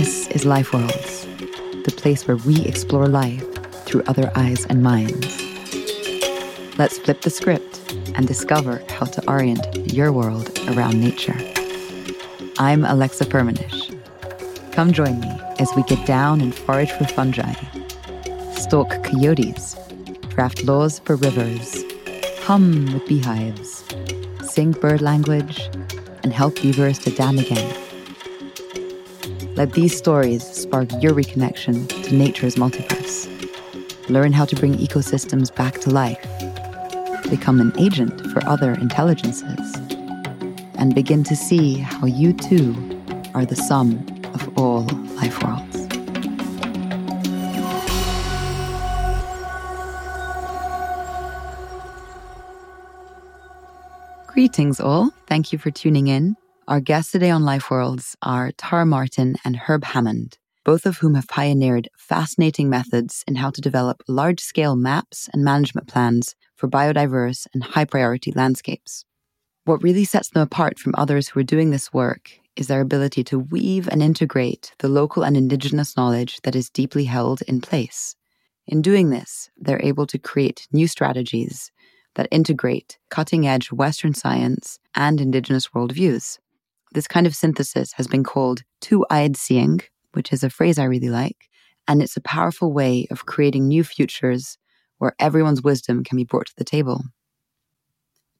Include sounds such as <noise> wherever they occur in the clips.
This is Life Worlds, the place where we explore life through other eyes and minds. Let's flip the script and discover how to orient your world around nature. I'm Alexa Firmenich. Come join me as we get down and forage for fungi, stalk coyotes, draft laws for rivers, hum with beehives, sing bird language, and help beavers to dam again. Let these stories spark your reconnection to nature's multiverse. Learn how to bring ecosystems back to life. Become an agent for other intelligences. And begin to see how you too are the sum of all life worlds. Greetings, all. Thank you for tuning in. Our guests today on Life Worlds are Tara Martin and Herb Hammond, both of whom have pioneered fascinating methods in how to develop large scale maps and management plans for biodiverse and high priority landscapes. What really sets them apart from others who are doing this work is their ability to weave and integrate the local and indigenous knowledge that is deeply held in place. In doing this, they're able to create new strategies that integrate cutting edge Western science and indigenous worldviews. This kind of synthesis has been called two eyed seeing, which is a phrase I really like, and it's a powerful way of creating new futures where everyone's wisdom can be brought to the table.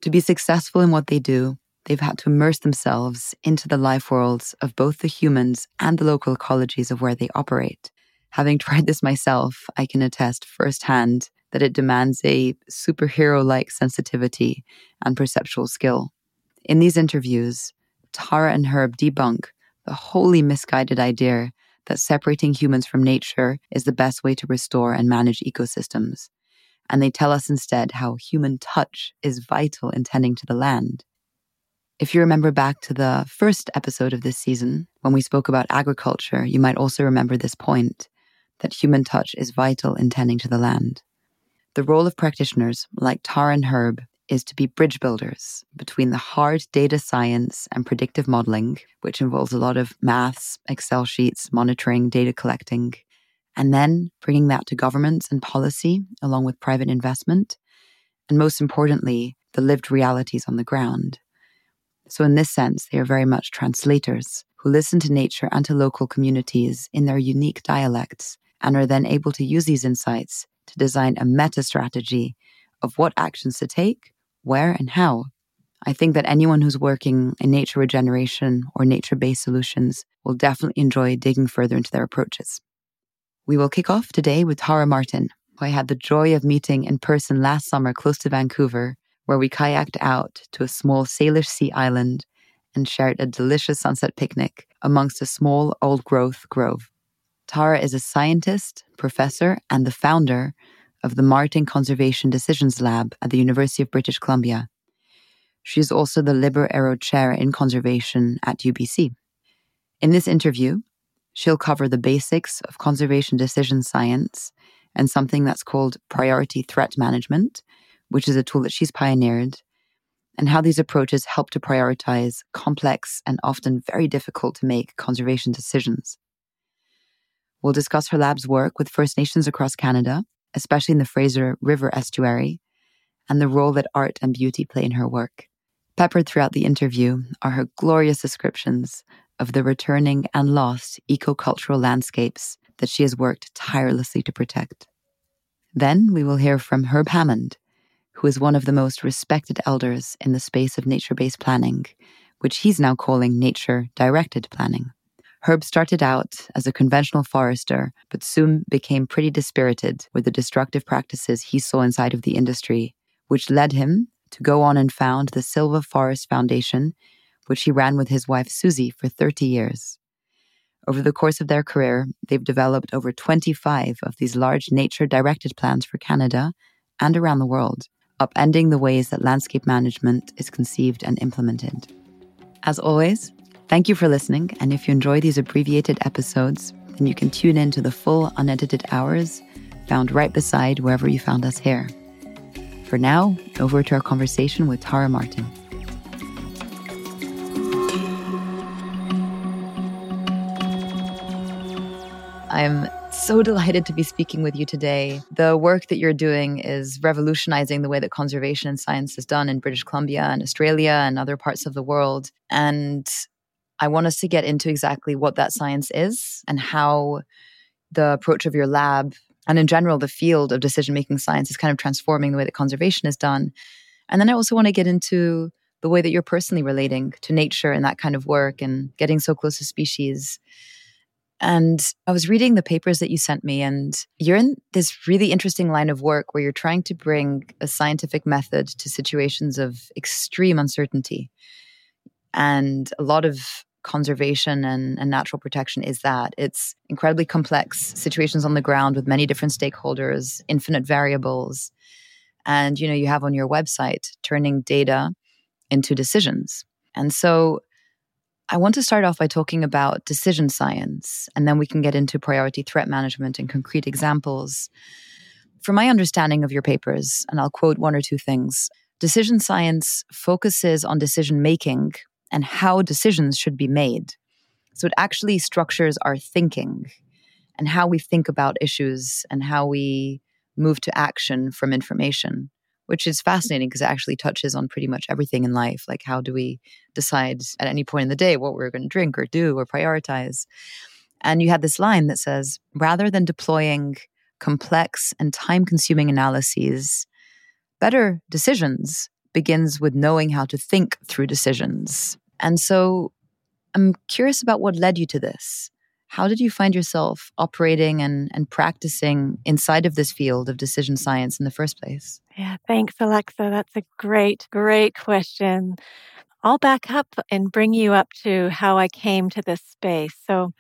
To be successful in what they do, they've had to immerse themselves into the life worlds of both the humans and the local ecologies of where they operate. Having <laughs> tried this myself, I can attest firsthand that it demands a superhero like sensitivity and perceptual skill. In these interviews, Tara and Herb debunk the wholly misguided idea that separating humans from nature is the best way to restore and manage ecosystems. And they tell us instead how human touch is vital in tending to the land. If you remember back to the first episode of this season, when we spoke about agriculture, you might also remember this point that human touch is vital in tending to the land. The role of practitioners like Tara and Herb is to be bridge builders between the hard data science and predictive modeling, which involves a lot of maths, Excel sheets, monitoring, data collecting, and then bringing that to governments and policy along with private investment. And most importantly, the lived realities on the ground. So, in this sense, they are very much translators who listen to nature and to local communities in their unique dialects and are then able to use these insights to design a meta strategy of what actions to take, where, and how. I think that anyone who's working in nature regeneration or nature based solutions will definitely enjoy digging further into their approaches. We will kick off today with Tara Martin, who I had the joy of meeting in person last summer close to Vancouver, where we kayaked out to a small Salish Sea island and shared a delicious sunset picnic amongst a small old growth grove. Tara is a scientist, professor, and the founder of the Martin Conservation Decisions Lab at the University of British Columbia. She is also the Liber Ero Chair in Conservation at UBC. In this interview, she'll cover the basics of conservation decision science and something that's called priority threat management, which is a tool that she's pioneered, and how these approaches help to prioritize complex and often very difficult to make conservation decisions. We'll discuss her lab's work with First Nations across Canada, especially in the Fraser River estuary, and the role that art and beauty play in her work. Peppered throughout the interview are her glorious descriptions of the returning and lost ecocultural landscapes that she has worked tirelessly to protect. Then we will hear from Herb Hammond, who is one of the most respected elders in the space of nature based planning, which he's now calling nature directed planning. Herb started out as a conventional forester, but soon became pretty dispirited with the destructive practices he saw inside of the industry, which led him to go on and found the Silva Forest Foundation, which he ran with his wife Susie for 30 years. Over the course of their career, they've developed over 25 of these large nature directed plans for Canada and around the world, upending the ways that landscape management is conceived and implemented. As always, Thank you for listening. And if you enjoy these abbreviated episodes, then you can tune in to the full unedited hours found right beside wherever you found us here. For now, over to our conversation with Tara Martin. I'm so delighted to be speaking with you today. The work that you're doing is revolutionizing the way that conservation and science is done in British Columbia and Australia and other parts of the world. And I want us to get into exactly what that science is and how the approach of your lab and in general the field of decision making science is kind of transforming the way that conservation is done. And then I also want to get into the way that you're personally relating to nature and that kind of work and getting so close to species. And I was reading the papers that you sent me, and you're in this really interesting line of work where you're trying to bring a scientific method to situations of extreme uncertainty. And a lot of conservation and, and natural protection is that it's incredibly complex situations on the ground with many different stakeholders, infinite variables. And you know, you have on your website turning data into decisions. And so I want to start off by talking about decision science, and then we can get into priority threat management and concrete examples. From my understanding of your papers, and I'll quote one or two things decision science focuses on decision making and how decisions should be made. So it actually structures our thinking and how we think about issues and how we move to action from information which is fascinating because it actually touches on pretty much everything in life. Like, how do we decide at any point in the day what we're going to drink or do or prioritize? And you had this line that says, rather than deploying complex and time consuming analyses, better decisions begins with knowing how to think through decisions. And so I'm curious about what led you to this. How did you find yourself operating and, and practicing inside of this field of decision science in the first place? Yeah, thanks, Alexa. That's a great, great question. I'll back up and bring you up to how I came to this space. So,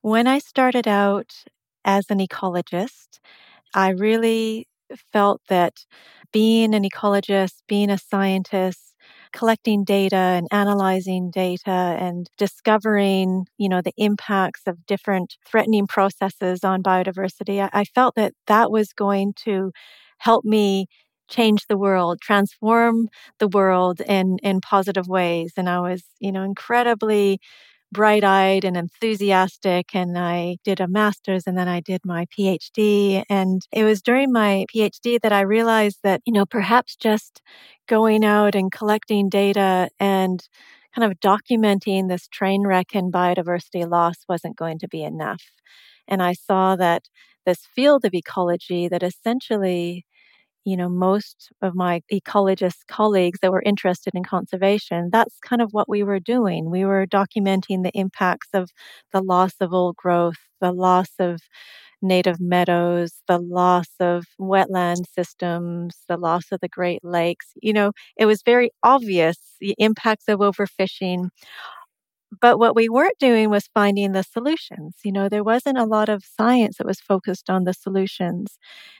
when I started out as an ecologist, I really felt that being an ecologist, being a scientist, collecting data and analyzing data and discovering, you know, the impacts of different threatening processes on biodiversity, I, I felt that that was going to help me change the world, transform the world in in positive ways. And I was, you know, incredibly bright eyed and enthusiastic. And I did a master's and then I did my PhD. And it was during my PhD that I realized that, you know, perhaps just going out and collecting data and kind of documenting this train wreck in biodiversity loss wasn't going to be enough. And I saw that this field of ecology that essentially you know, most of my ecologist colleagues that were interested in conservation, that's kind of what we were doing. We were documenting the impacts of the loss of old growth, the loss of native meadows, the loss of wetland systems, the loss of the Great Lakes. You know, it was very obvious the impacts of overfishing but what we weren't doing was finding the solutions. You know, there wasn't a lot of science that was focused on the solutions.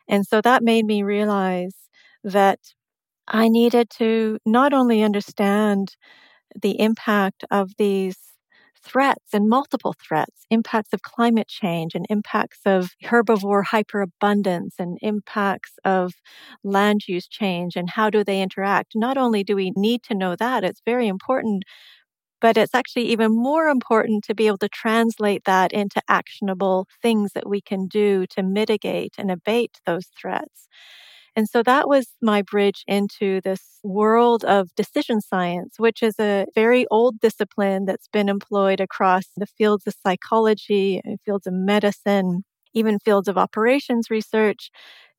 And so that made me realize that I needed to not only understand the impact of these threats and multiple threats, impacts of climate change and impacts of herbivore hyperabundance and impacts of land use change and how do they interact. Not only do we need to know that, it's very important but it's actually even more important to be able to translate that into actionable things that we can do to mitigate and abate those threats. And so that was my bridge into this world of decision science, which is a very old discipline that's been employed across the fields of psychology, uh, fields of medicine, even fields of operations research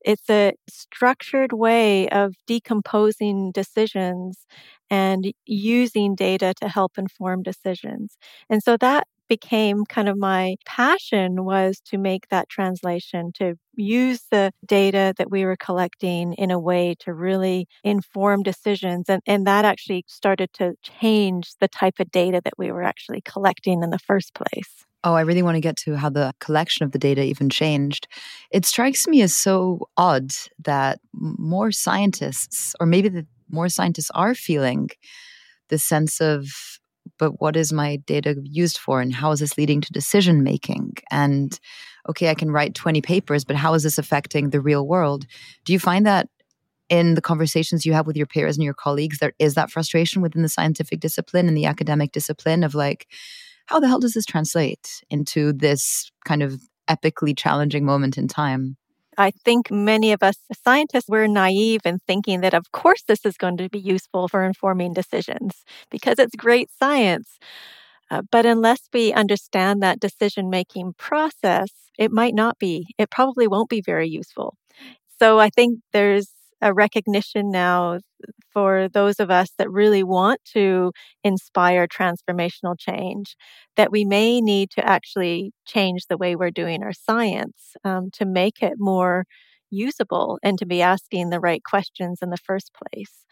it's a structured way of decomposing decisions and using data to help inform decisions. And so that became kind of my passion was to make that translation to use the data that we were collecting in a way to really inform decisions and, and that actually started to change the type of data that we were actually collecting in the first place Oh, I really want to get to how the collection of the data even changed. It strikes me as so odd that more scientists, or maybe the more scientists are feeling the sense of, but what is my data used for and how is this leading to decision making? And okay, I can write 20 papers, but how is this affecting the real world? Do you find that in the conversations you have with your peers and your colleagues, there is that frustration within the scientific discipline and the academic discipline of like, how the hell does this translate into this kind of epically challenging moment in time. I think many of us scientists were naive in thinking that, of course, this is going to be useful for informing decisions because it's great science. Uh, but unless we understand that decision making process, it might not be. It probably won't be very useful. So I think there's a recognition now for those of us that really want to inspire transformational change that we may need to actually change the way we're doing our science um, to make it more usable and to be asking the right questions in the first place.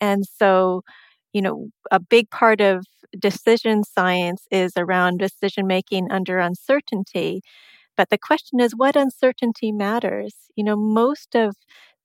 And so, you know, a big part of decision science is around decision making under uncertainty. But the question is, what uncertainty matters? You know, most of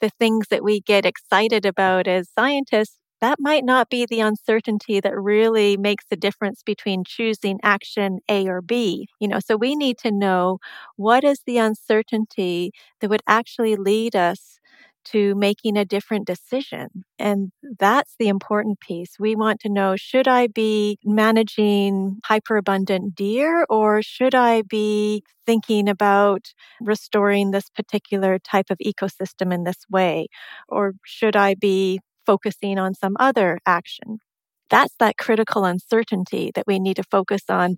the things that we get excited about as scientists, that might not be the uncertainty that really makes the difference between choosing action A or B. You know, so we need to know what is the uncertainty that would actually lead us to making a different decision. And that's the important piece. We want to know should I be managing hyperabundant deer or should I be thinking about restoring this particular type of ecosystem in this way? Or should I be focusing on some other action? That's that critical uncertainty that we need to focus on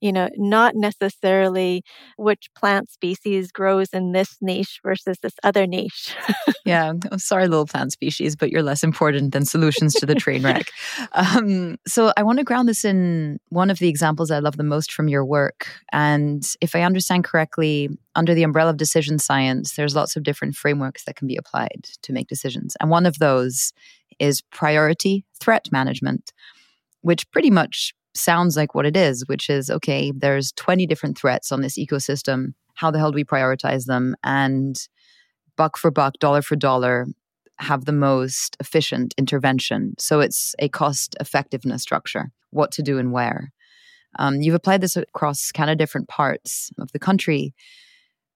you know not necessarily which plant species grows in this niche versus this other niche. <laughs> Yeah I'm sorry little plant species but you're less important than solutions to the train wreck. <laughs> Um, so i want to ground this in one of the examples i love the most from your work and if i understand correctly under the umbrella of decision science there's lots of different frameworks that can be applied to make decisions and one of those is priority threat management, which pretty much sounds like what it is, which is okay, there's 20 different threats on this ecosystem. How the hell do we prioritize them? And buck for buck, dollar for dollar, have the most efficient intervention. So it's a cost effectiveness structure, what to do and where. Um, you've applied this across kind of different parts of the country.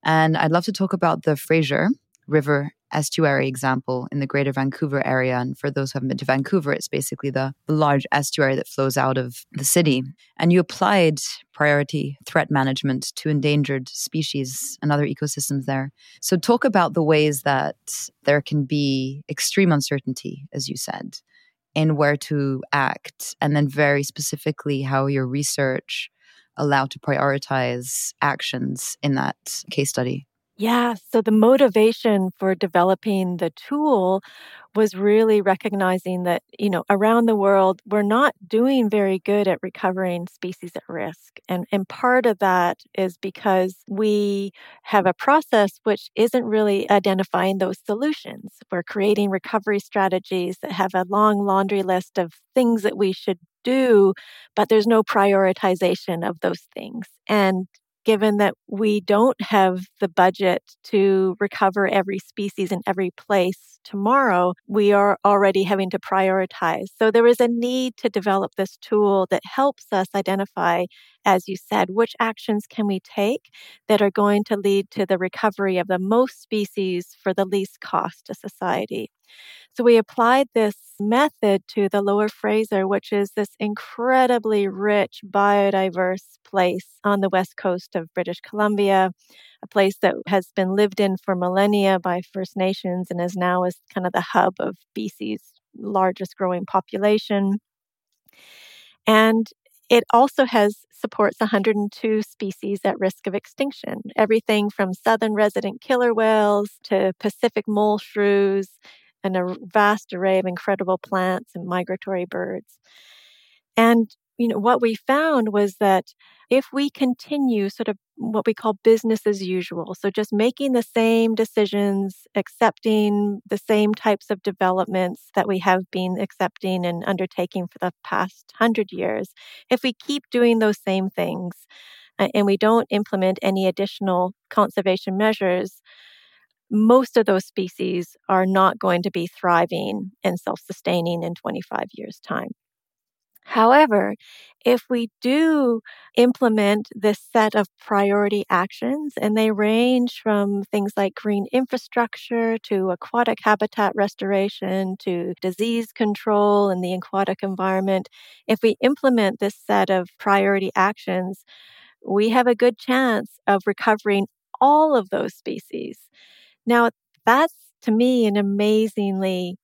And I'd love to talk about the Fraser River estuary example in the greater Vancouver area. And for those who haven't been to Vancouver, it's basically the, large estuary that flows out of the city. And you applied priority threat management to endangered species and other ecosystems there. So, talk about the ways that there can be extreme uncertainty, as you said, in where to act, and then very specifically how your research allowed to prioritize actions in that case study. Yeah. So the motivation for developing the tool was really recognizing that, you know, around the world, we're not doing very good at recovering species at risk. And, and part of that is because we have a process which isn't really identifying those solutions. We're creating recovery strategies that have a long laundry list of things that we should do, but there's no prioritization of those things. And given that we don't have the budget to recover every species in every place tomorrow, we are already having to prioritize. So there is a need to develop this tool that helps us identify, as you said, which actions can we take that are going to lead to the recovery of the most species for the least cost to society. So we applied this method to the Lower Fraser, which is this incredibly rich, biodiverse place on the west coast of British Columbia, a place that has been lived in for millennia by First Nations and is now is kind of the hub of BC's largest growing population. And it also has supports 102 species at risk of extinction, everything from southern resident killer whales to Pacific mole shrews and a vast array of incredible plants and migratory birds. And you know what we found was that if we continue sort of what we call business as usual so just making the same decisions accepting the same types of developments that we have been accepting and undertaking for the past 100 years if we keep doing those same things and we don't implement any additional conservation measures most of those species are not going to be thriving and self sustaining in 25 years' time. However, if we do implement this set of priority actions, and they range from things like green infrastructure to aquatic habitat restoration to disease control in the aquatic environment, if we implement this set of priority actions, we have a good chance of recovering all of those species. Now, that's to me an amazingly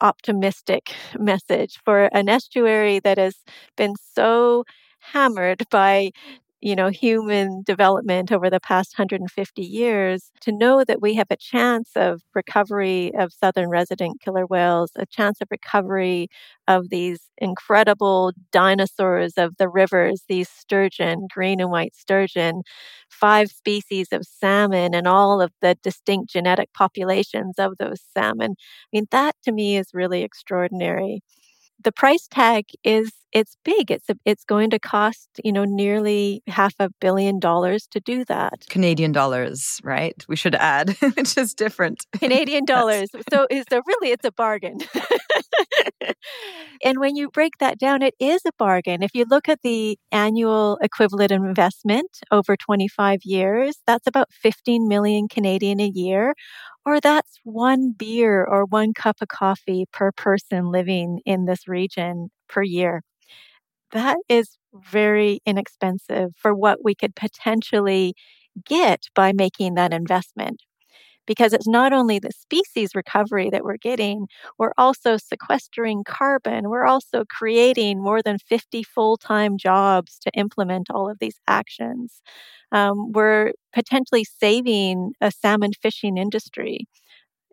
optimistic <laughs> message for an estuary that has been so hammered by you know, human development over the past 150 years, to know that we have a chance of recovery of southern resident killer whales, a chance of recovery of these incredible dinosaurs of the rivers, these sturgeon, green and white sturgeon, five species of salmon, and all of the distinct genetic populations of those salmon. I mean, that to me is really extraordinary the price tag is it's big. It's a, it's going to cost you know nearly half a billion dollars to do that. Canadian dollars, right? We should add. <laughs> which is different. Canadian <laughs> dollars. so is so really it's a bargain. <laughs> and when you break that down, it is a bargain. If you look at the annual equivalent investment over 25 years, that's about 15 million Canadian a year or that's one beer or one cup of coffee per person living in this region per year. That is very inexpensive for what we could potentially get by making that investment. Because it's not only the species recovery that we're getting, we're also sequestering carbon. We're also creating more than 50 full time jobs to implement all of these actions um, we're potentially saving a salmon fishing industry.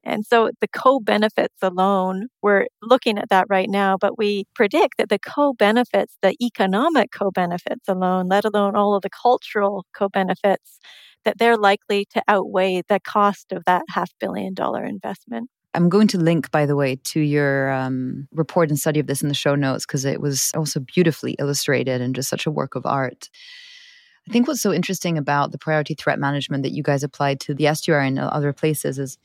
And so the co benefits alone, we're looking at that right now, but we predict that the co benefits, the economic co benefits alone, let alone all of the cultural co benefits, that they're likely to outweigh the cost of that half billion dollar investment. I'm going to link, by the way, to your um, report and study of this in the show notes because it was also beautifully illustrated and just such a work of art. I think what's so interesting about the priority threat management that you guys applied to the estuary and other places is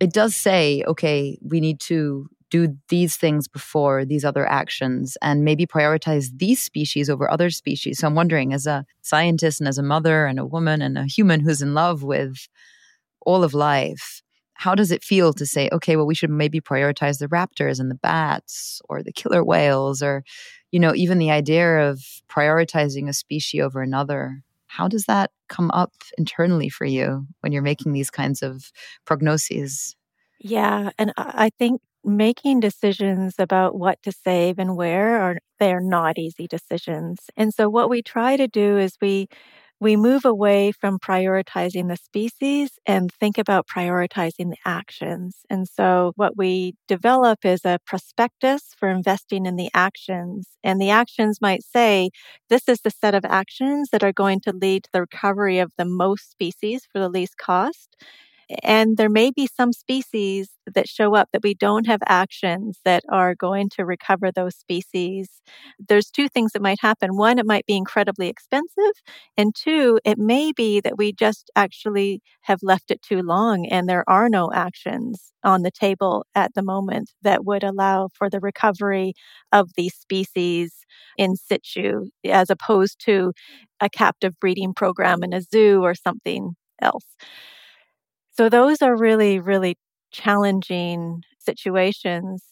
it does say, okay, we need to do these things before these other actions and maybe prioritize these species over other species. So I'm wondering, as a scientist and as a mother and a woman and a human who's in love with all of life, how does it feel to say, okay, well, we should maybe prioritize the raptors and the bats or the killer whales or, you know, even the idea of prioritizing a species over another? How does that come up internally for you when you're making these kinds of prognoses? Yeah. And I think making decisions about what to save and where are they're not easy decisions. And so what we try to do is we we move away from prioritizing the species and think about prioritizing the actions. And so what we develop is a prospectus for investing in the actions. And the actions might say, this is the set of actions that are going to lead to the recovery of the most species for the least cost. And there may be some species that show up that we don't have actions that are going to recover those species. There's two things that might happen. One, it might be incredibly expensive. And two, it may be that we just actually have left it too long and there are no actions on the table at the moment that would allow for the recovery of these species in situ as opposed to a captive breeding program in a zoo or something else. So those are really, really challenging situations.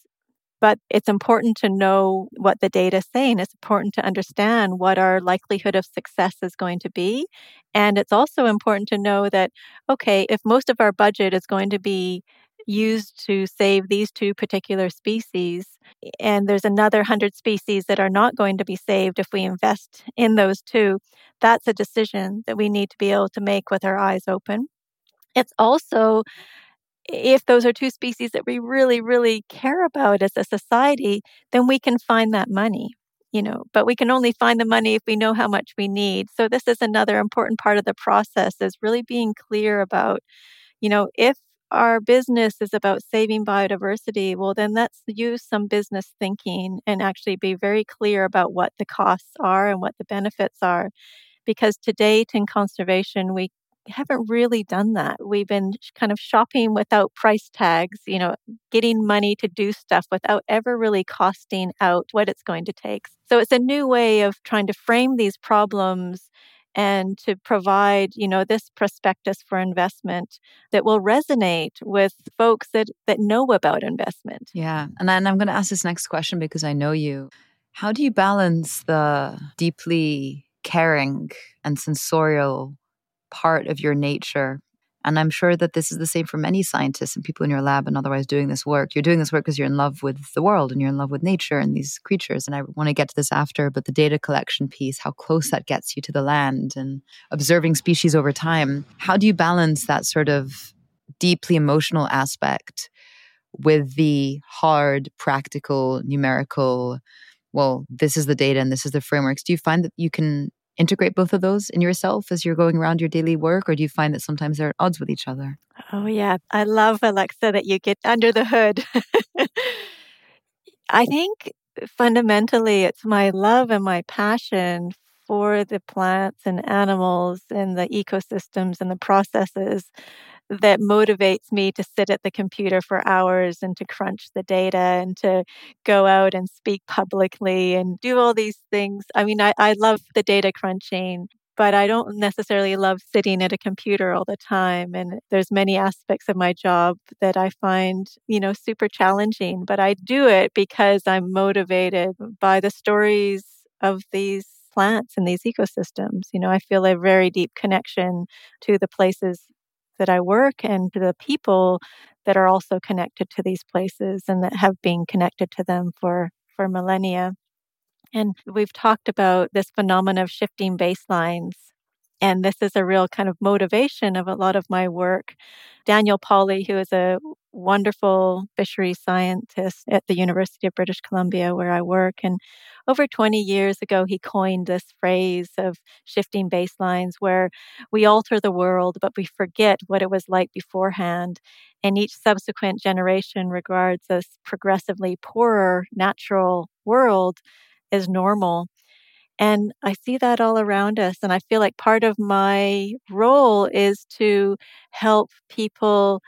But it's important to know what the data is saying. It's important to understand what our likelihood of success is going to be. And it's also important to know that, okay, if most of our budget is going to be used to save these two particular species, and there's another 100 species that are not going to be saved if we invest in those two, that's a decision that we need to be able to make with our eyes open. It's also if those are two species that we really, really care about as a society, then we can find that money, you know, but we can only find the money if we know how much we need. So this is another important part of the process is really being clear about, you know, if our business is about saving biodiversity, well, then let's use some business thinking and actually be very clear about what the costs are and what the benefits are. Because to date in conservation, we haven't really done that. We've been kind of shopping without price tags, you know, getting money to do stuff without ever really costing out what it's going to take. So it's a new way of trying to frame these problems and to provide, you know, this prospectus for investment that will resonate with folks that that know about investment. Yeah. And then I'm going to ask this next question because I know you. How do you balance the deeply caring and sensorial part of your nature and I'm sure that this is the same for many scientists and people in your lab and otherwise doing this work. You're doing this work because you're in love with the world and you're in love with nature and these creatures. And I want to get to this after, but the data collection piece, how close that gets you to the land and observing species over time. How do you balance that sort of deeply emotional aspect with the hard, practical, numerical? Well, this is the data and this is the frameworks. Do you find that you can integrate both of those in yourself as you're going around your daily work, or do you find that sometimes they're at odds with each other? Oh, yeah. I love, Alexa, that you get under the hood. <laughs> I think fundamentally it's my love and my passion for the plants and animals and the ecosystems and the processes that motivates me to sit at the computer for hours and to crunch the data and to go out and speak publicly and do all these things. I mean, I, I love the data crunching, but I don't necessarily love sitting at a computer all the time. And there's many aspects of my job that I find, you know, super challenging, but I do it because I'm motivated by the stories of these plants and these ecosystems. You know, I feel a very deep connection to the places that I work and to the people that are also connected to these places and that have been connected to them for, for millennia. And we've talked about this phenomenon of shifting baselines. And this is a real kind of motivation of a lot of my work. Daniel Pauly, who is a wonderful fisheries scientist at the University of British Columbia, where I work. And over 20 years ago, he coined this phrase of shifting baselines, where we alter the world, but we forget what it was like beforehand. And each subsequent generation regards this progressively poorer natural world as normal. And I see that all around us. And I feel like part of my role is to help people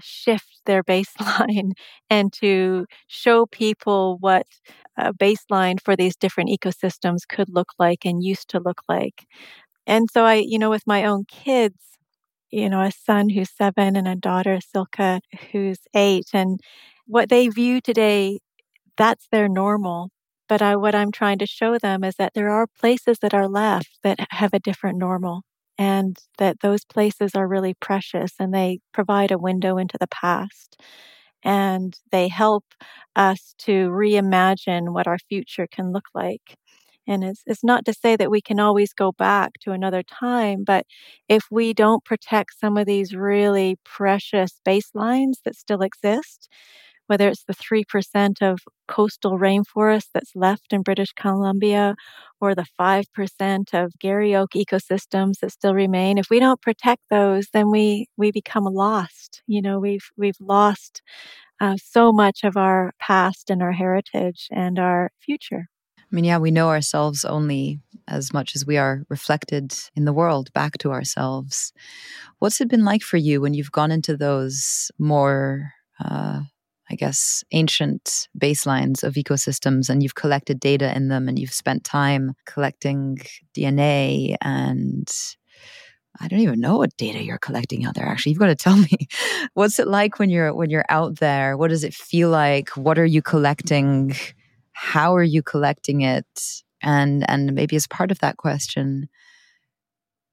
shift their baseline <laughs> and to show people what a baseline for these different ecosystems could look like and used to look like. And so I, you know, with my own kids, you know, a son who's seven and a daughter, Silka, who's eight, and what they view today, that's their normal. But I, what I'm trying to show them is that there are places that are left that have a different normal and that those places are really precious and they provide a window into the past and they help us to reimagine what our future can look like. And it's, it's not to say that we can always go back to another time, but if we don't protect some of these really precious baselines that still exist, whether it's the 3% of coastal rainforest that's left in British Columbia or the 5% of Garry Oak ecosystems that still remain, if we don't protect those, then we, we become lost. You know, we've, we've lost uh, so much of our past and our heritage and our future. I mean, yeah, we know ourselves only as much as we are reflected in the world back to ourselves. What's it been like for you when you've gone into those more uh, I guess, ancient baselines of ecosystems and you've collected data in them and you've spent time collecting DNA and I don't even know what data you're collecting out there. Actually, you've got to tell me <laughs> what's it like when you're when you're out there? What does it feel like? What are you collecting? How are you collecting it? And and maybe as part of that question,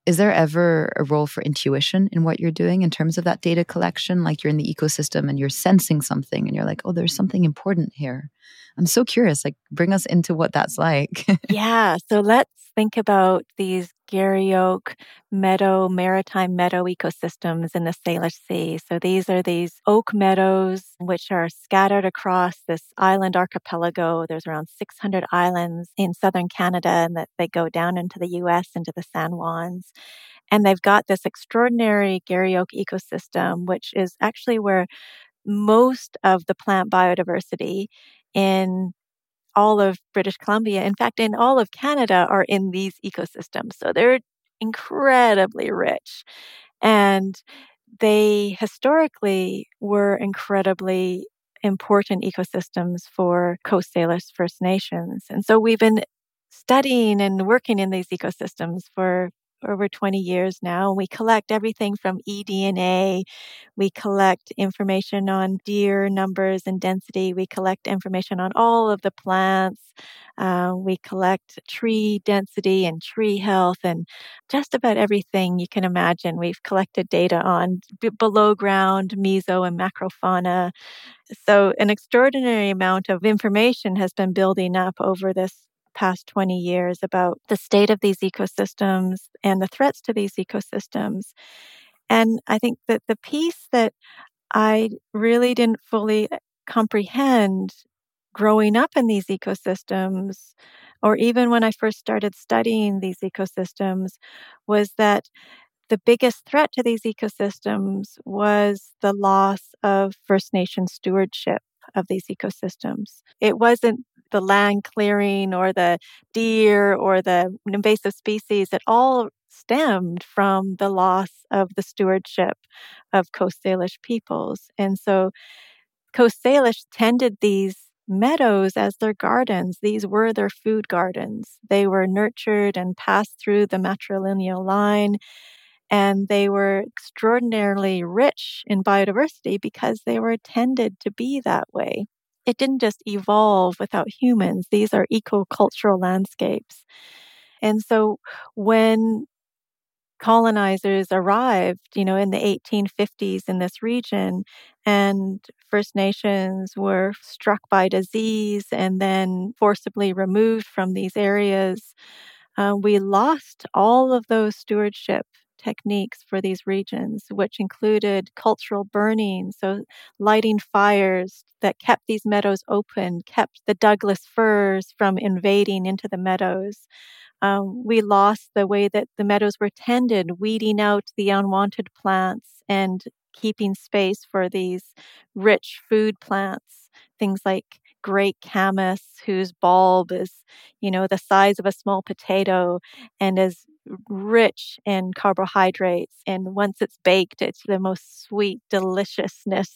is there ever a role for intuition in what you're doing in terms of that data collection? Like you're in the ecosystem and you're sensing something and you're like, oh, there's something important here. I'm so curious. Like, bring us into what that's like. <laughs> yeah. So let's think about these Garry Oak meadow, maritime meadow ecosystems in the Salish Sea. So these are these oak meadows, which are scattered across this island archipelago. There's around 600 islands in southern Canada, and that they go down into the US, into the San Juans. And they've got this extraordinary Garry Oak ecosystem, which is actually where most of the plant biodiversity in all of British Columbia, in fact, in all of Canada, are in these ecosystems. So they're incredibly rich. And they historically were incredibly important ecosystems for Coast Salish First Nations. And so we've been studying and working in these ecosystems for over 20 years now. We collect everything from eDNA. We collect information on deer numbers and density. We collect information on all of the plants. Uh, we collect tree density and tree health and just about everything you can imagine. We've collected data on b- below ground meso and macrofauna. So, an extraordinary amount of information has been building up over this past 20 years about the state of these ecosystems and the threats to these ecosystems. And I think that the piece that I really didn't fully eh, comprehend growing up in these ecosystems, or even when I first started studying these ecosystems, was that the biggest threat to these ecosystems was the loss of First Nation stewardship of these ecosystems. It wasn't the land clearing or the deer or the invasive species, it all stemmed from the loss of the stewardship of Coast Salish peoples. And so Coast Salish tended these meadows as their gardens. These were their food gardens. They were nurtured and passed through the matrilineal line, and they were extraordinarily rich in biodiversity because they were tended to be that way it didn't just evolve without humans. These are ecocultural landscapes. And so when colonizers arrived, you know, in the 1850s in this region, and First Nations were struck by disease and then forcibly removed from these areas, uh, we lost all of those stewardship techniques for these regions, which included cultural burning, so lighting fires that kept these meadows open, kept the Douglas firs from invading into the meadows. Um, we lost the way that the meadows were tended, weeding out the unwanted plants and keeping space for these rich food plants, things like great camas whose bulb is, you know, the size of a small potato and is rich in carbohydrates. And once it's baked, it's the most sweet deliciousness,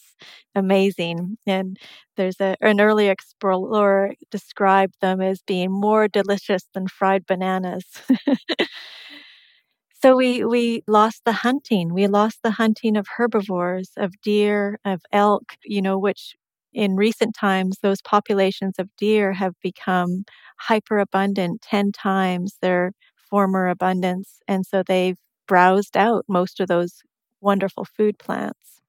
amazing. And there's a, an early explorer described them as being more delicious than fried bananas. <laughs> so we, we lost the hunting. We lost the hunting of herbivores, of deer, of elk, you know, which in recent times, those populations of deer have become hyperabundant 10 times their former abundance. And so they've browsed out most of those wonderful food plants.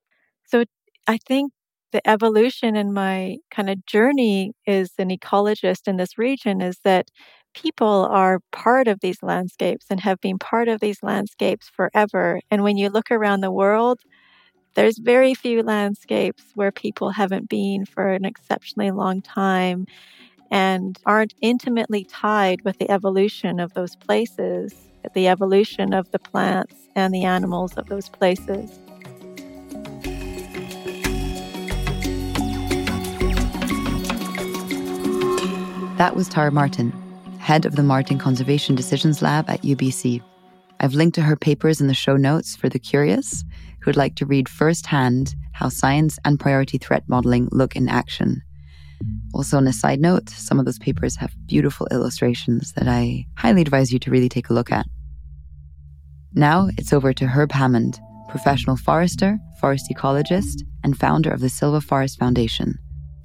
So I think the evolution in my kind of journey as an ecologist in this region is that people are part of these landscapes and have been part of these landscapes forever. And when you look around the world, there's very few landscapes where people haven't been for an exceptionally long time and aren't intimately tied with the evolution of those places, the evolution of the plants and the animals of those places. That was Tara Martin, head of the Martin Conservation Decisions Lab at UBC. I've linked to her papers in the show notes for the curious who would like to read firsthand how science and priority threat modeling look in action also, on a side note, some of those papers have beautiful illustrations that I highly advise you to really take a look at. Now it's over to Herb Hammond, professional forester, forest ecologist, and founder of the Silva Forest Foundation,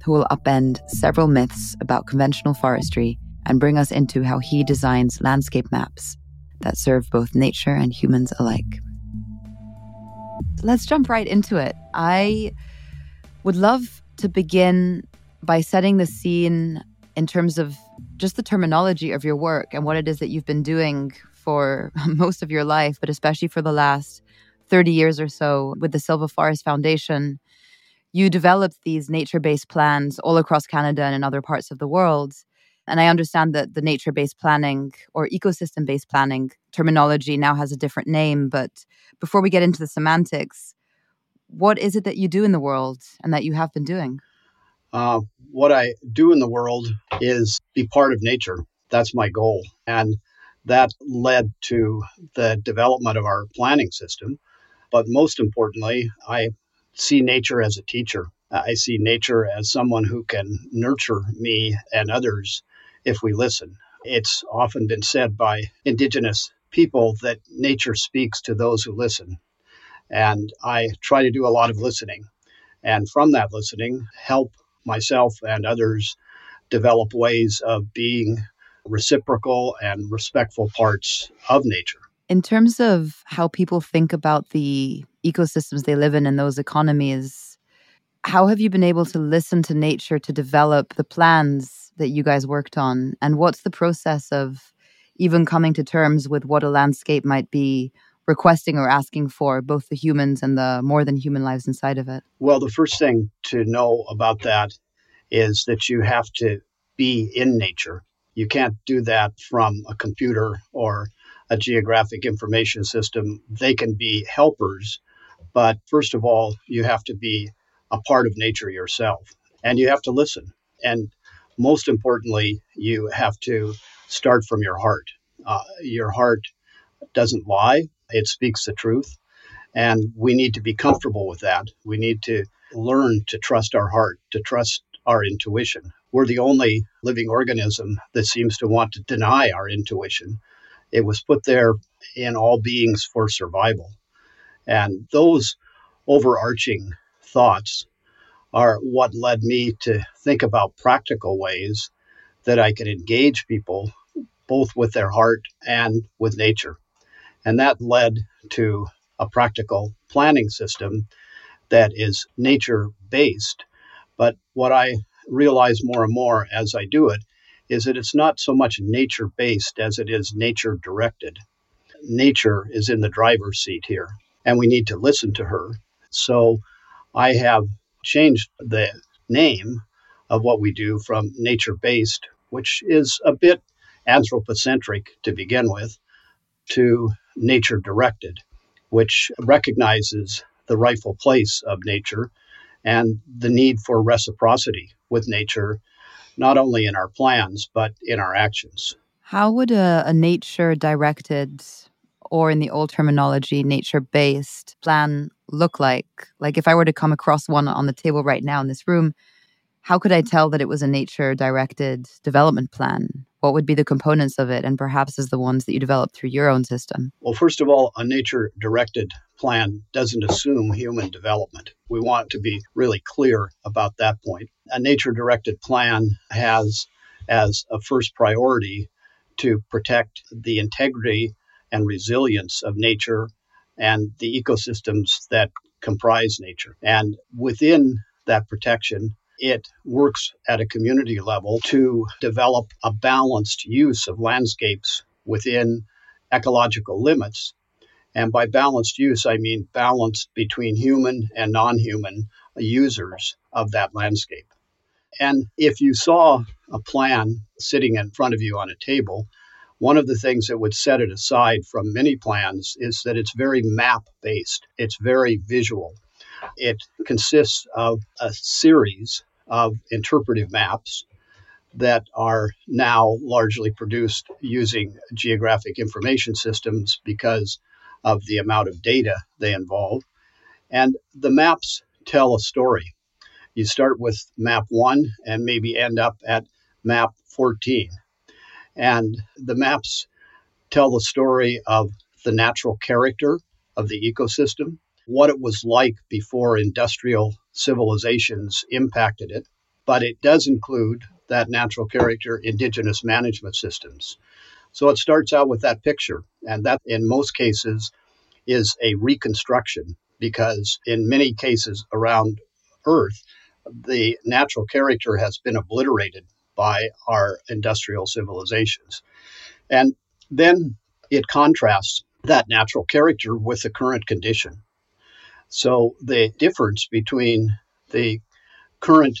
who will upend several myths about conventional forestry and bring us into how he designs landscape maps that serve both nature and humans alike. Let's jump right into it. I would love to begin by setting the scene in terms of just the terminology of your work and what it is that you've been doing for <laughs> most of your life, but especially for the last 30 years or so with the Silva Forest Foundation. You developed these nature based plans all across Canada and in other parts of the world. And I understand that the nature based planning or ecosystem based planning terminology now has a different name. But before we get into the semantics, what is it that you do in the world and that you have been doing? Uh, what I do in the world is be part of nature. That's my goal. And that led to the development of our planning system. But most importantly, I see nature as a teacher. I see nature as someone who can nurture me and others if we listen. It's often been said by Indigenous people that nature speaks to those who listen. And I try to do a lot of listening. And from that listening, help myself and others develop ways of being reciprocal and respectful parts of nature. In terms of how people think about the ecosystems they live in and those economies, how have you been able to listen to nature to develop the plans that you guys worked on? And what's the process of even coming to terms with what a landscape might be requesting or asking for, both the humans and the more than human lives inside of it? Well, the first thing to know about that is that you have to be in nature. You can't do that from a computer or a geographic information system. They can be helpers, but first of all, you have to be a part of nature yourself and you have to listen. And most importantly, you have to start from your heart. Uh, your heart doesn't lie, it speaks the truth. And we need to be comfortable with that. We need to learn to trust our heart, to trust our intuition. We're the only living organism that seems to want to deny our intuition. It was put there in all beings for survival. And those overarching thoughts are what led me to think about practical ways that I could engage people both with their heart and with nature. And that led to a practical planning system that is nature based. But what I realize more and more as I do it is that it's not so much nature based as it is nature directed. Nature is in the driver's seat here, and we need to listen to her. So I have changed the name of what we do from nature based, which is a bit anthropocentric to begin with, to nature directed, which recognizes the rightful place of nature and the need for reciprocity with nature, not only in our plans, but in our actions. How would a, a nature directed, or in the old terminology, nature based plan look like? Like if I were to come across one on the table right now in this room, how could I tell that it was a nature directed development plan? What would be the components of it, and perhaps as the ones that you developed through your own system? Well, first of all, a nature directed plan doesn't assume human development. We want to be really clear about that point. A nature directed plan has as a first priority to protect the integrity and resilience of nature and the ecosystems that comprise nature. And within that protection, it works at a community level to develop a balanced use of landscapes within ecological limits. And by balanced use, I mean balanced between human and non human users of that landscape. And if you saw a plan sitting in front of you on a table, one of the things that would set it aside from many plans is that it's very map based, it's very visual. It consists of a series of interpretive maps that are now largely produced using geographic information systems because of the amount of data they involve. And the maps tell a story. You start with map one and maybe end up at map 14. And the maps tell the story of the natural character of the ecosystem, what it was like before industrial civilizations impacted it, but it does include that natural character indigenous management systems. So it starts out with that picture, and that in most cases is a reconstruction because in many cases around Earth, the natural character has been obliterated by our industrial civilizations. And then it contrasts that natural character with the current condition. So the difference between the current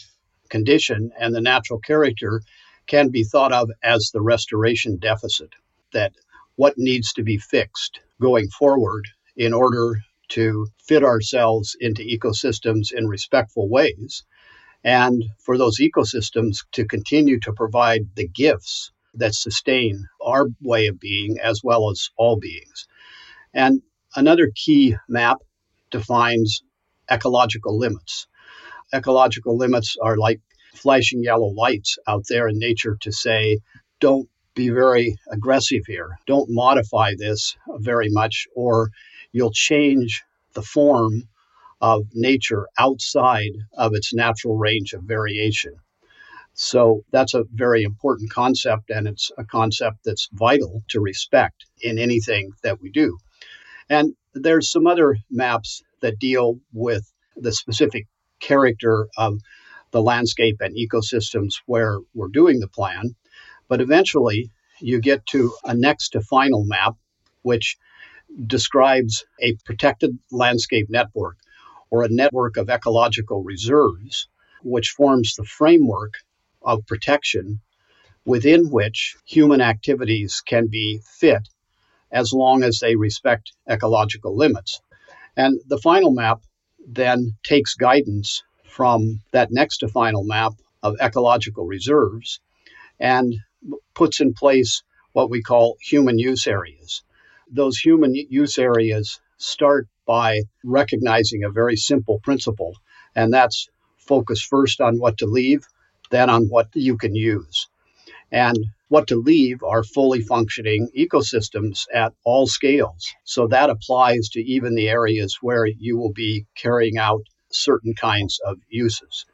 condition and the natural character can be thought of as the restoration deficit that what needs to be fixed going forward in order to fit ourselves into ecosystems in respectful ways and for those ecosystems to continue to provide the gifts that sustain our way of being as well as all beings. And another key map defines ecological limits. Ecological limits are like flashing yellow lights out there in nature to say, don't be very aggressive here. Don't modify this very much, or you'll change the form of nature outside of its natural range of variation. So that's a very important concept, and it's a concept that's vital to respect in anything that we do. And there's some other maps that deal with the specific character of the landscape and ecosystems where we're doing the plan. But eventually, you get to a next to final map, which describes a protected landscape network or a network of ecological reserves, which forms the framework of protection within which human activities can be fit as long as they respect ecological limits. And the final map then takes guidance from that next to final map of ecological reserves and puts in place what we call human use areas. Those human use areas start by recognizing a very simple principle, and that's focus first on what to leave, then on what you can use. And what to leave are fully functioning ecosystems at all scales. So that applies to even the areas where you will be carrying out certain kinds of uses.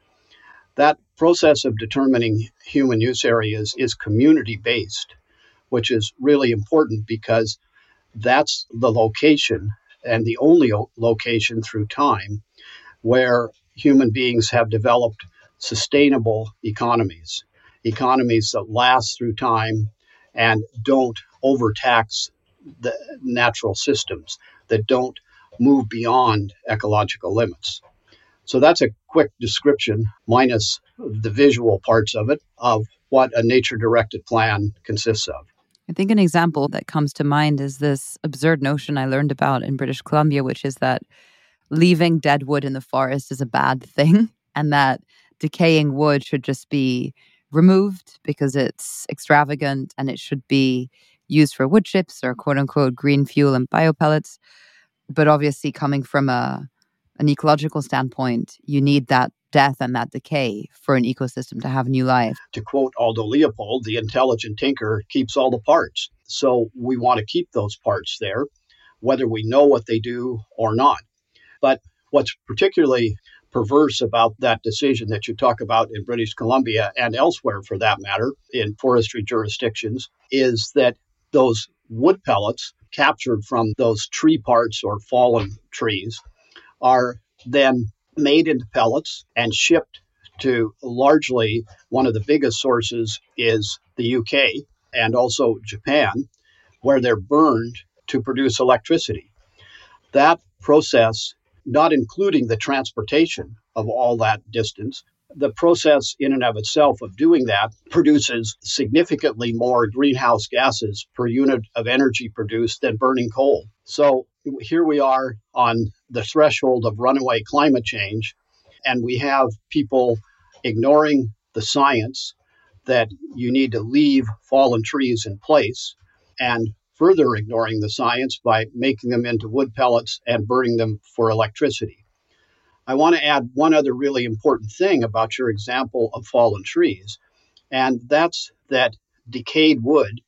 That process of determining human use areas is community based, which is really important because that's the location and the only location through time where human beings have developed sustainable economies, economies that last through time and don't overtax the natural systems, that don't move beyond ecological limits. So that's a quick description, minus the visual parts of it, of what a nature directed plan consists of. I think an example that comes to mind is this absurd notion I learned about in British Columbia, which is that leaving dead wood in the forest is a bad thing <laughs> and that decaying wood should just be removed because it's extravagant and it should be used for wood chips or quote unquote green fuel and biopellets. But obviously, coming from a an ecological standpoint, you need that death and that decay for an ecosystem to have new life. To quote Aldo Leopold, the intelligent tinker keeps all the parts. So we want to keep those parts there, whether we know what they do or not. But what's particularly perverse about that decision that you talk about in British Columbia and elsewhere for that matter in forestry jurisdictions is that those wood pellets captured from those tree parts or fallen trees are then made into pellets and shipped to largely one of the biggest sources is the UK and also Japan, where they're burned to produce electricity. That process, not including the transportation of all that distance, the process in and of itself of doing that produces significantly more greenhouse gases per unit of energy produced than burning coal. So here we are on the threshold of runaway climate change, and we have people ignoring the science that you need to leave fallen trees in place and further ignoring the science by making them into wood pellets and burning them for electricity. I want to add one other really important thing about your example of fallen trees, and that's that decayed wood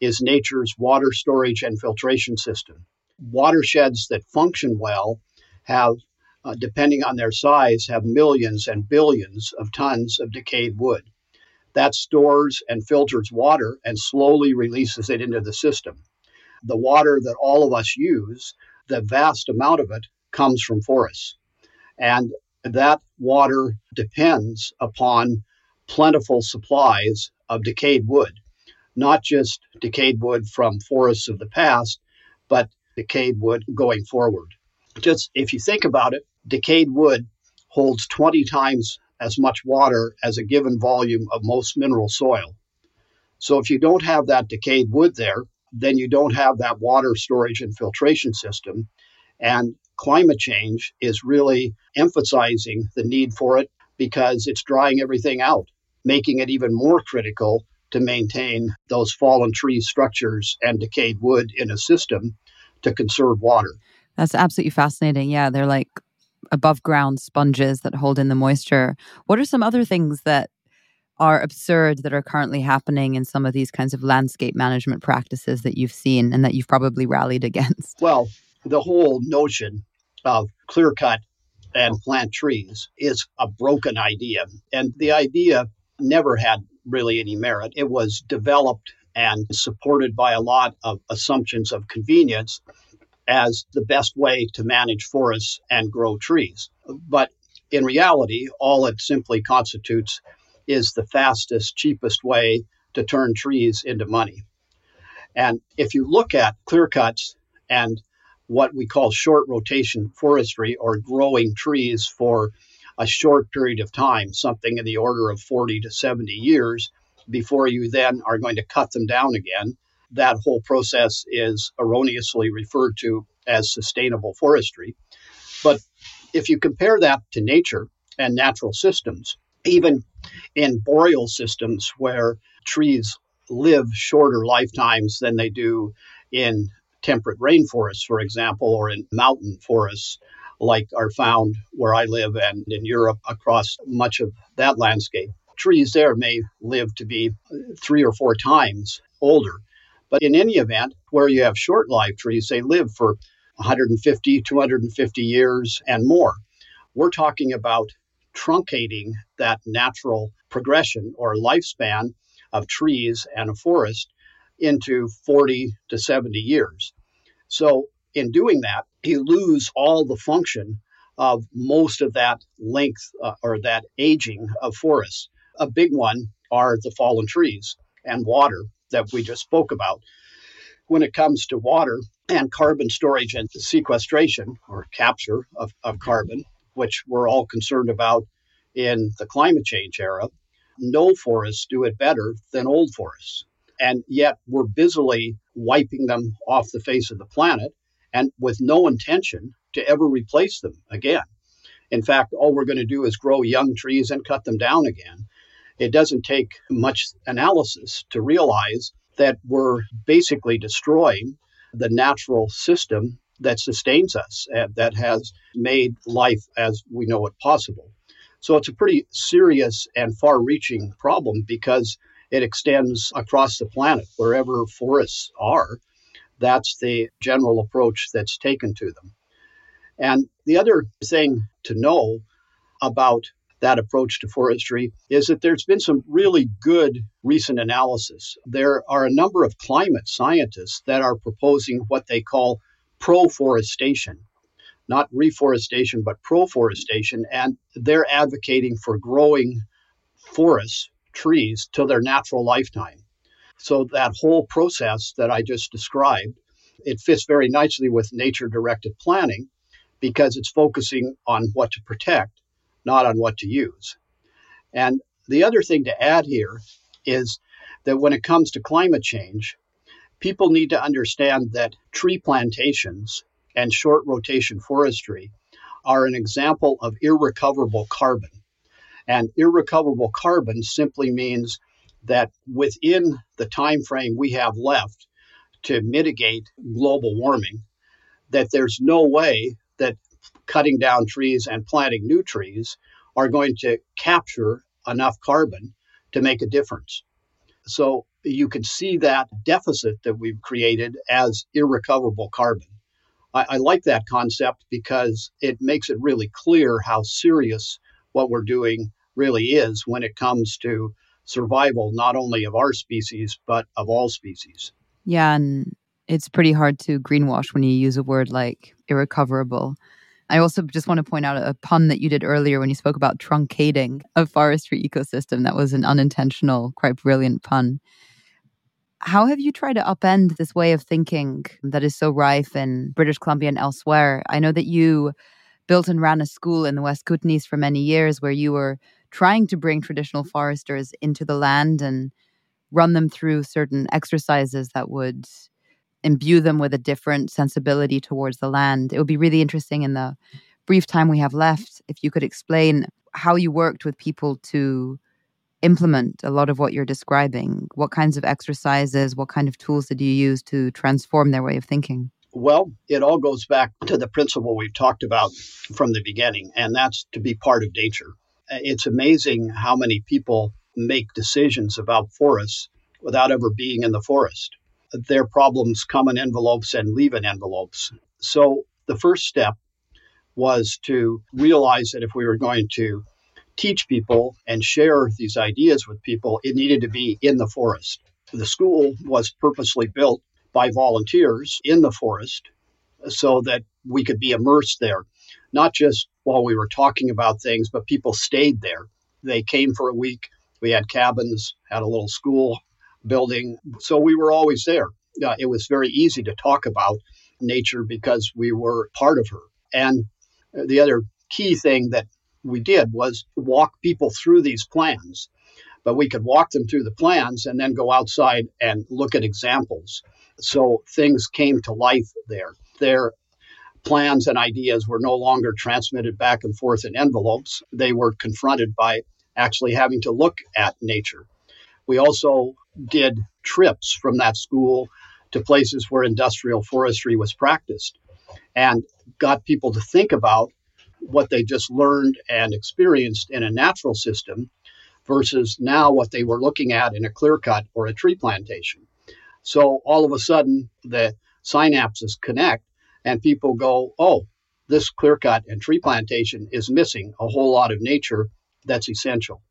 is nature's water storage and filtration system watersheds that function well have, uh, depending on their size, have millions and billions of tons of decayed wood. That stores and filters water and slowly releases it into the system. The water that all of us use, the vast amount of it, comes from forests. And that water depends upon plentiful supplies of decayed wood, not just decayed wood from forests of the past, but decayed wood going forward. Just if you think about it, decayed wood holds 20 times as much water as a given volume of most mineral soil. So if you don't have that decayed wood there, then you don't have that water storage and filtration system. And climate change is really emphasizing the need for it because it's drying everything out, making it even more critical to maintain those fallen tree structures and decayed wood in a system to conserve water. That's absolutely fascinating. Yeah, they're like above ground sponges that hold in the moisture. What are some other things that are absurd that are currently happening in some of these kinds of landscape management practices that you've seen and that you've probably rallied <laughs> against? Well, the whole notion of clear cut and plant trees is a broken idea. And the idea never had really any merit. It was developed and supported by a lot of assumptions of convenience as the best way to manage forests and grow trees. But in reality, all it simply constitutes is the fastest, cheapest way to turn trees into money. And if you look at clear cuts and what we call short rotation forestry or growing trees for a short period of time, something in the order of 40 to 70 years, before you then are going to cut them down again. That whole process is erroneously referred to as sustainable forestry. But if you compare that to nature and natural systems, even in boreal systems where trees live shorter lifetimes than they do in temperate rainforests, for example, or in mountain forests, like are found where I live and in Europe across much of that landscape. Trees there may live to be three or four times older. But in any event, where you have short life trees, they live for 150, 250 years and more. We're talking about truncating that natural progression or lifespan of trees and a forest into 40 to 70 years. So, in doing that, you lose all the function of most of that length uh, or that aging of forests. A big one are the fallen trees and water that we just spoke about. When it comes to water and carbon storage and sequestration or capture of, of carbon, which we're all concerned about in the climate change era, no forests do it better than old forests. And yet we're busily wiping them off the face of the planet and with no intention to ever replace them again. In fact, all we're going to do is grow young trees and cut them down again. It doesn't take much analysis to realize that we're basically destroying the natural system that sustains us, uh, that has made life as we know it possible. So it's a pretty serious and far reaching problem because it extends across the planet. Wherever forests are, that's the general approach that's taken to them. And the other thing to know about that approach to forestry is that there's been some really good recent analysis. There are a number of climate scientists that are proposing what they call proforestation, not reforestation, but proforestation, and they're advocating for growing forests, trees, to their natural lifetime. So that whole process that I just described, it fits very nicely with nature directed planning because it's focusing on what to protect, not on what to use. And the other thing to add here is that when it comes to climate change, people need to understand that tree plantations and short rotation forestry are an example of irrecoverable carbon. And irrecoverable carbon simply means that within the time frame we have left to mitigate global warming, that there's no way that cutting down trees and planting new trees are going to capture enough carbon to make a difference. So you can see that deficit that we've created as irrecoverable carbon. I, I, like that concept because it makes it really clear how serious what we're doing really is when it comes to survival, not only of our species, but of all species. Yeah, and it's pretty hard to greenwash when you use a word like irrecoverable. I also just want to point out a pun that you did earlier when you spoke about truncating a forestry ecosystem. That was an unintentional, quite brilliant pun. How have you tried to upend this way of thinking that is so rife in British Columbia and elsewhere? I know that you built and ran a school in the West Kootenays for many years where you were trying to bring traditional foresters into the land and run them through certain exercises that would imbue them with a different sensibility towards the land. It would be really interesting in the brief time we have left if you could explain how you worked with people to implement a lot of what you're describing. What kinds of exercises, what kind of tools did you use to transform their way of thinking? Well, it all goes back to the principle we've talked about from the beginning, and that's to be part of nature. Uh, it's amazing how many people make decisions about forests without ever being in the forest. Their problems come in envelopes and leave in envelopes. So the first step was to realize that if we were going to teach people and share these ideas with people, it needed to be in the forest. The school was purposely built by volunteers in the forest so that we could be immersed there, not just while we were talking about things, but people stayed there. They came for a week. We had cabins, had a little school building. So we were always there. Uh, it was very easy to talk about nature because we were part of her. And the other key thing that we did was walk people through these plans. But we could walk them through the plans and then go outside and look at examples. So things came to life there. Their plans and ideas were no longer transmitted back and forth in envelopes. They were confronted by actually having to look at nature. We also did trips from that school to places where industrial forestry was practiced and got people to think about what they just learned and experienced in a natural system versus now what they were looking at in a clear cut or a tree plantation. So all of a sudden, the synapses connect, and people go, oh, this clear cut and tree plantation is missing a whole lot of nature that's essential.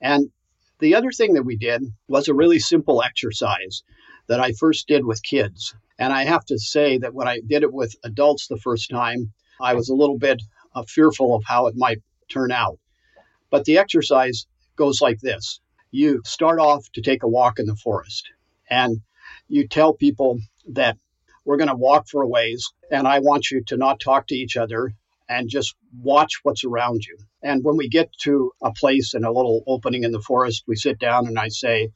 And the other thing that we did was a really simple exercise that I first did with kids. And I have to say that when I did it with adults the first time, I was a little bit uh, fearful of how it might turn out. But the exercise goes like this you start off to take a walk in the forest, and you tell people that we're going to walk for a ways, and I want you to not talk to each other and just watch what's around you. And when we get to a place in a little opening in the forest, we sit down and I say,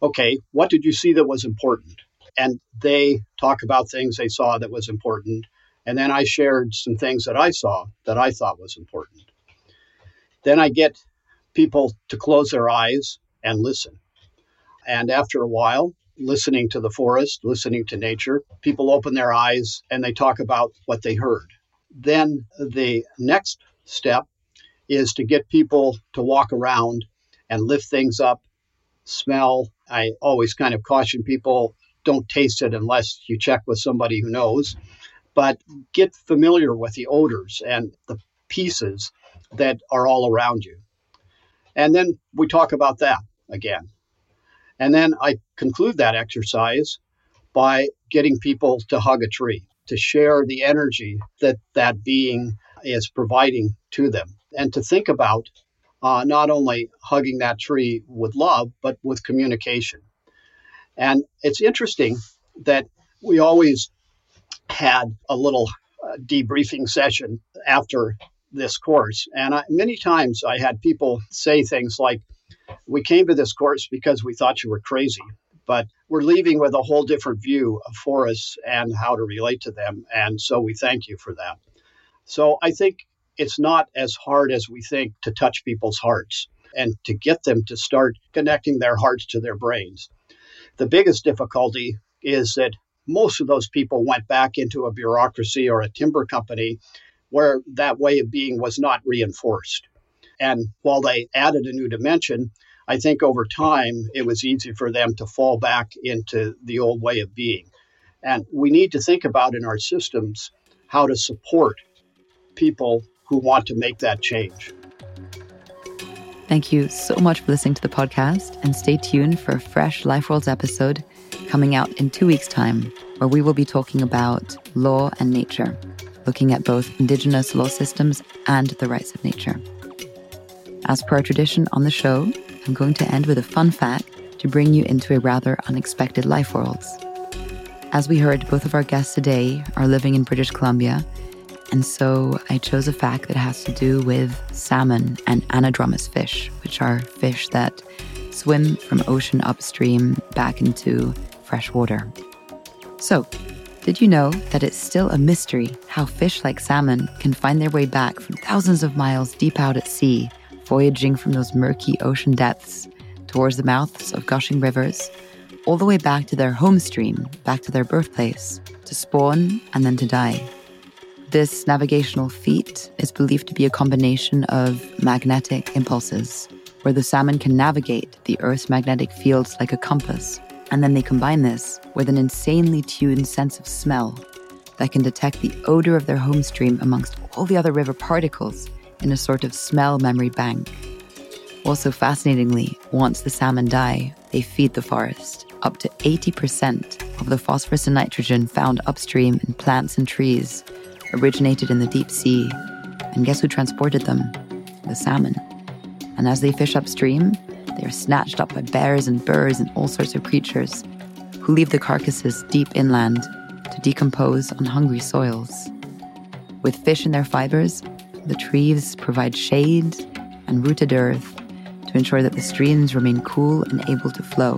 okay, what did you see that was important? And they talk about things they saw that was important. And then I shared some things that I saw that I thought was important. Then I get people to close their eyes and listen. And after a while, listening to the forest, listening to nature, people open their eyes and they talk about what they heard. Then the next step is to get people to walk around and lift things up, smell. I always kind of caution people don't taste it unless you check with somebody who knows, but get familiar with the odors and the pieces that are all around you. And then we talk about that again. And then I conclude that exercise by getting people to hug a tree, to share the energy that that being is providing to them, and to think about uh, not only hugging that tree with love, but with communication. And it's interesting that we always had a little uh, debriefing session after this course. And I, many times I had people say things like, We came to this course because we thought you were crazy, but we're leaving with a whole different view of forests and how to relate to them. And so we thank you for that. So I think it's not as hard as we think to touch people's hearts and to get them to start connecting their hearts to their brains. The biggest difficulty is that most of those people went back into a bureaucracy or a timber company where that way of being was not reinforced. And while they added a new dimension, I think over time it was easy for them to fall back into the old way of being. And we need to think about in our systems how to support people who want to make that change. Thank you so much for listening to the podcast and stay tuned for a fresh Life Worlds episode coming out in two weeks' time, where we will be talking about law and nature looking at both Indigenous law systems and the rights of nature. As per our tradition on the show, I'm going to end with a fun fact to bring you into a rather unexpected life worlds. As we heard, both of our guests today are living in British Columbia, and so I chose a fact that has to do with salmon and anadromous fish, which are fish that swim from ocean upstream back into fresh water. So, did you know that it's still a mystery how fish like salmon can find their way back from thousands of miles deep out at sea, voyaging from those murky ocean depths towards the mouths of gushing rivers, all the way back to their home stream, back to their birthplace, to spawn and then to die? This navigational feat is believed to be a combination of magnetic impulses, where the salmon can navigate the Earth's magnetic fields like a compass. And then they combine this with an insanely tuned sense of smell that can detect the odor of their home stream amongst all the other river particles in a sort of smell memory bank. Also, fascinatingly, once the salmon die, they feed the forest. Up to 80% of the phosphorus and nitrogen found upstream in plants and trees originated in the deep sea. And guess who transported them? The salmon. And as they fish upstream, they are snatched up by bears and birds and all sorts of creatures who leave the carcasses deep inland to decompose on hungry soils. With fish in their fibers, the trees provide shade and rooted earth to ensure that the streams remain cool and able to flow.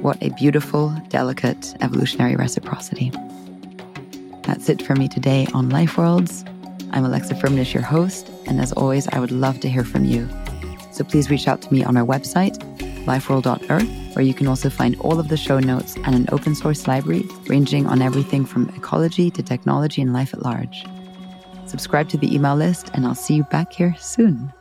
What a beautiful, delicate evolutionary reciprocity. That's it for me today on Life Worlds. I'm Alexa Firmenich, your host, and as always, I would love to hear from you. So please reach out to me on our website, lifeworld.earth, where you can also find all of the show notes and an open source library ranging on everything from ecology to technology and life at large. Subscribe to the email list, and I'll see you back here soon.